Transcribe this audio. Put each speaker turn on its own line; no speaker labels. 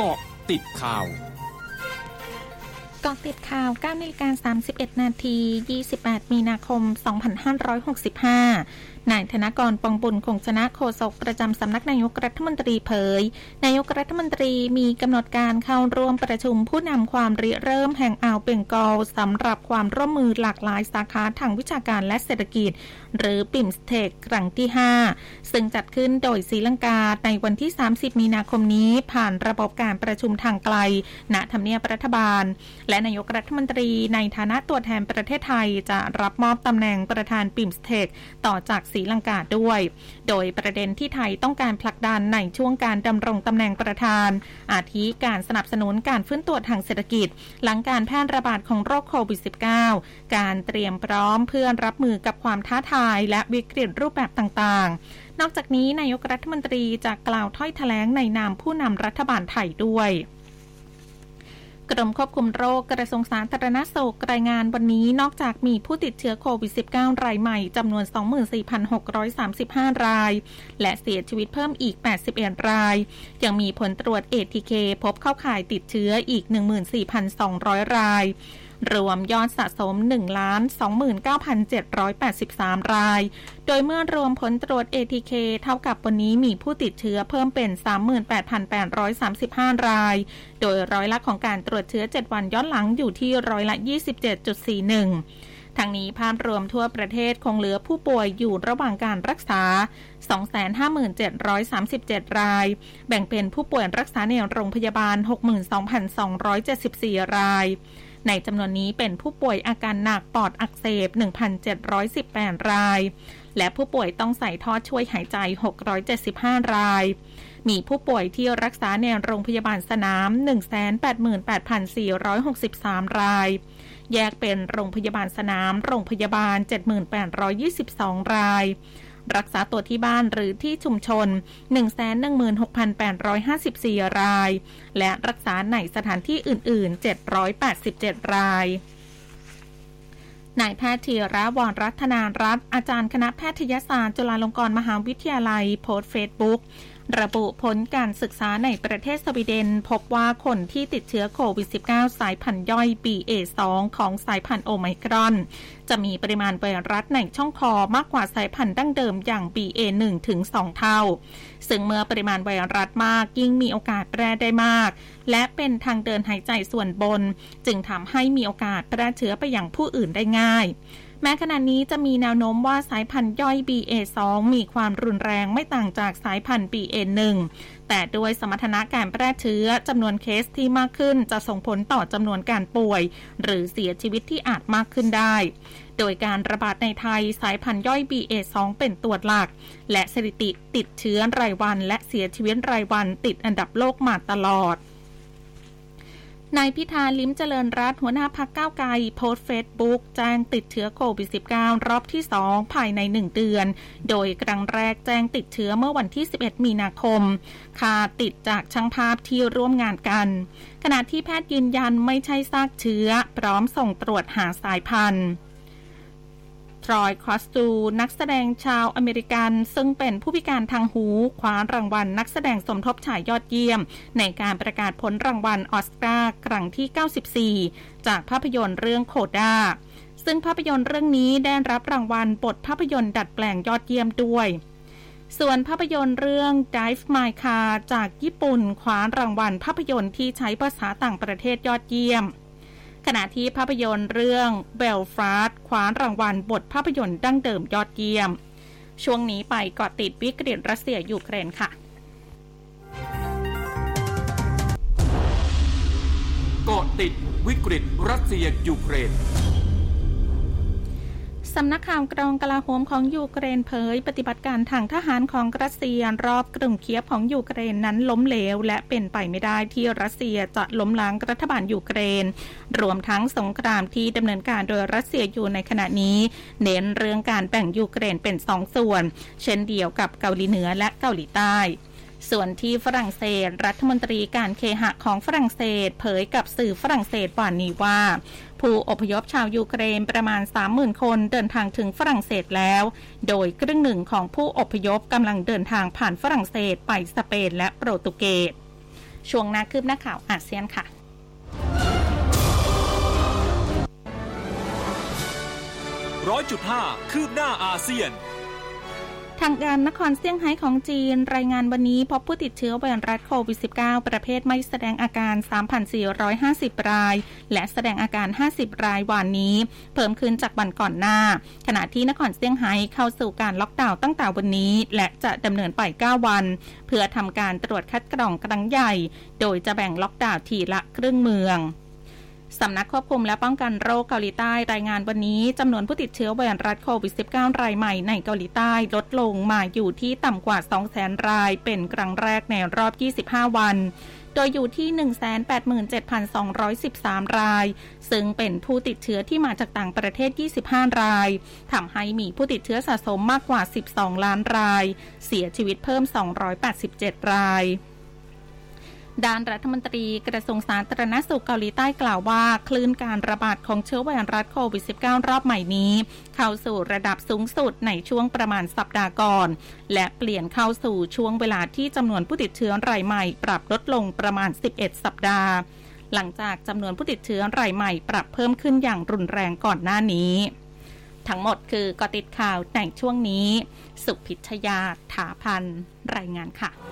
เกาะติดข่าว
กาะติดข่าว9นาฬิกา31 นาที 28 มีนาคม 2565 นายธนกรปองบุญคงชนะโฆษกประจำสำนักนายกรัฐมนตรีเผย นายกรัฐมนตรีมีกำหนดการเข้าร่วมประชุมผู้นำความริเริ่มแห่งอ่าวเบงกอลสำหรับความร่วมมือหลากหลายสาขาทางวิชาการและเศรษฐกิจ หรือปิมสเทกครั้งที่ 5 ซึ่งจัดขึ้นโดยศรีลังกาในวันที่ 30 มีนาคมนี้ผ่านระบบการประชุมทางไกลณทำเนียบรัฐบาลและนายกรัฐมนตรีในฐานะตัวแทนประเทศไทยจะรับมอบตำแหน่งประธานปิมสเทกต่อจากศรีลังกาด้วย โดยประเด็นที่ไทยต้องการผลักดันในช่วงการดำรงตำแหน่งประธาน อาทิการสนับสนุนการฟื้นตัวทางเศรษฐกิจ หลังการแพร่ระบาดของโรคโควิด -19 การเตรียมพร้อมเพื่อรับมือกับความท้าทาย และวิกฤตรูปแบบต่างๆ นอกจากนี้นายกรัฐมนตรีจะกล่าวถ้อยแถลงในนามผู้นำรัฐบาลไทยด้วย กรมควบคุมโรคกระทรวงสาธารณสุขรายงานวันนี้นอกจากมีผู้ติดเชื้อโควิด -19 รายใหม่จำนวน 24,635 ราย และเสียชีวิตเพิ่มอีก 81 ราย ยังมีผลตรวจเอทีเคพบเข้าข่ายติดเชื้ออีก 14,200 ราย รวมยอดสะสม 1 ล้าน 29,783 ราย โดยเมื่อรวมผลตรวจ ATK เท่ากับวันนี้มีผู้ติดเชื้อเพิ่มเป็น 38,835 ราย โดยร้อยละของการตรวจเชื้อ 7 วันย้อนหลังอยู่ที่ร้อยละ 27.41ทางนี้ภาพรวมทั่วประเทศคงเหลือผู้ป่วยอยู่ระหว่างการรักษา 257,37ราย แบ่งเป็นผู้ป่วยรักษาในโรงพยาบาล 62,274 ราย ในจำนวนนี้เป็นผู้ป่วยอาการหนักปอดอักเสบ 1,718 ราย และผู้ป่วยต้องใส่ท่อช่วยหายใจ 675 ราย มีผู้ป่วยที่รักษาในโรงพยาบาลสนาม 188,463 ราย แยกเป็นโรงพยาบาลสนาม โรงพยาบาล 7,822 ราย รักษาตัวที่บ้านหรือที่ชุมชน 116,854 ราย และรักษาในสถานที่อื่น ๆ 787 รายนายแพทย์ธีระวรรัตนารัตอาจารย์คณะแพทยศาสตร์จุฬาลงกรณ์มหาวิทยาลัย โพสต์เฟซบุ๊ก ระบุผลการศึกษาในประเทศสวีเดน พบว่าคนที่ติดเชื้อโควิด -19 สายพันธุ์ย่อย BA2 ของสายพันธุ์โอไมครอน จะมีปริมาณไวรัสในช่องคอมากกว่าสายพันธุ์ดั้งเดิมอย่าง BA1 ถึง 2 เท่า ซึ่งเมื่อปริมาณไวรัสมากยิ่งมีโอกาสแพร่ได้มาก และเป็นทางเดินหายใจส่วนบน จึงทำให้มีโอกาสแพร่เชื้อไปยังผู้อื่นได้ง่าย แม้ขณะนี้จะมีแนวโน้มว่าสายพันธุ์ย่อย BA2 มีความรุนแรงไม่ต่างจากสายพันธุ์ BA1 แต่ด้วยสมรรถนะการแพร่เชื้อจำนวนเคสที่มากขึ้นจะส่งผลต่อจำนวนการป่วย หรือเสียชีวิตที่อาจมากขึ้นได้ โดยการระบาดในไทยสายพันธุ์ย่อย BA2 เป็นตัวหลัก และสถิติติดเชื้อรายวัน และเสียชีวิตรายวันติดอันดับโลกมาตลอด นายพิธาลิ้มเจริญรัตหัวหน้าพักก้าวไกลโพสต์เฟซบุ๊กแจ้งติดเชื้อโควิด -19 รอบที่ 2 ภายใน 1 เดือน โดยครั้งแรกแจ้งติดเชื้อเมื่อวันที่ 11 มีนาคม คาติดจากช่างภาพที่ร่วมงานกัน ขณะที่แพทย์ยืนยันไม่ใช่ซากเชื้อ พร้อมส่งตรวจหาสายพันธุ์ ทรอย คอตเซอร์ นักแสดงชาวอเมริกัน ซึ่งเป็นผู้พิการทางหูคว้ารางวัลนักแสดงสมทบชายยอดเยี่ยม ในการประกาศผลรางวัลออสการ์ครั้งที่ 94 จากภาพยนตร์เรื่องโคด้าซึ่งภาพยนตร์เรื่องนี้ได้รับรางวัลบทภาพยนตร์ดัดแปลงยอดเยี่ยมด้วยส่วนภาพยนตร์เรื่อง Drive My Car จากญี่ปุ่นคว้ารางวัลภาพยนตร์ที่ใช้ภาษาต่างประเทศยอดเยี่ยม ขณะที่ภาพยนตร์เรื่องเบลฟาสต์คว้ารางวัลบทภาพยนตร์ดั้งเดิมยอดเยี่ยม ช่วงนี้ไปเกาะติดวิกฤตรัสเซียยูเครนค่ะ
เกาะติดวิกฤตรัสเซียยูเครน
สำนักข่าวกรองกลาโหมของยูเครนเผย ปฏิบัติการทางทหารของรัสเซียรอบกรุงเคียฟของยูเครนนั้นล้มเหลว และเป็นไปไม่ได้ที่รัสเซียจะล้มล้างรัฐบาลยูเครน รวมทั้งสงครามที่ดำเนินการโดยรัสเซียอยู่ในขณะนี้ เน้นเรื่องการแบ่งยูเครนเป็นสองส่วน เช่นเดียวกับเกาหลีเหนือและเกาหลีใต้ส่วนที่ฝรั่งเศส รัฐมนตรีการเคหะของฝรั่งเศส เผยกับสื่อฝรั่งเศสวันนี้ว่า ผู้อพยพชาวยูเครนประมาณ 30,000 คนเดินทางถึงฝรั่งเศสแล้ว โดยครึ่งหนึ่งของผู้อพยพกำลังเดินทางผ่านฝรั่งเศสไปสเปนและโปรตุเกส ช่วงนาคืบหน้าข่าวอาเซียนค่ะ
ร้อยจุดห้าคืบหน้าอาเซียน
ทางการนครเซี่ยงไฮ้ของจีน รายงานวันนี้พบผู้ติดเชื้อไวรัสโควิด -19 ประเภทไม่แสดงอาการ 3,450 ราย และแสดงอาการ 50 รายวันนี้ เพิ่มขึ้นจากวันก่อนหน้า ขณะที่นครเซี่ยงไฮ้เข้าสู่การล็อกดาวน์ตั้งแต่วันนี้ และจะดำเนินไป 9 วัน เพื่อทำการตรวจคัดกรองครั้งใหญ่ โดยจะแบ่งล็อกดาวน์ทีละครึ่งเมือง สำนักควบคุมและป้องกันโรคเกาหลีใต้รายงานวันนี้จำนวนผู้ติดเชื้อไวรัสโควิด -19 รายใหม่ในเกาหลีใต้ลดลงมาอยู่ที่ต่ำกว่า 200,000 ราย เป็นครั้งแรกในรอบ 25 วัน โดยอยู่ที่ 187,213 ราย ซึ่งเป็นผู้ติดเชื้อที่มาจากต่างประเทศ 25 รายทำให้มีผู้ติดเชื้อสะสมมากกว่า 12 ล้านราย เสียชีวิตเพิ่ม 287 ราย ด้านรัฐมนตรีกระทรวงสาธารณสุขเกาหลีใต้กล่าวว่า คลื่นการระบาดของเชื้อไวรัสโควิด -19 รอบใหม่นี้ เข้าสู่ระดับสูงสุดในช่วงประมาณสัปดาห์ก่อน และเปลี่ยนเข้าสู่ช่วงเวลาที่จำนวนผู้ติดเชื้อรายใหม่ ปรับลดลงประมาณ 11 สัปดาห์ หลังจากจำนวนผู้ติดเชื้อรายใหม่ปรับเพิ่มขึ้นอย่างรุนแรงก่อนหน้านี้ ทั้งหมดคือกติดข่าวในช่วงนี้ สุพิชยาถาพันรายงานค่ะ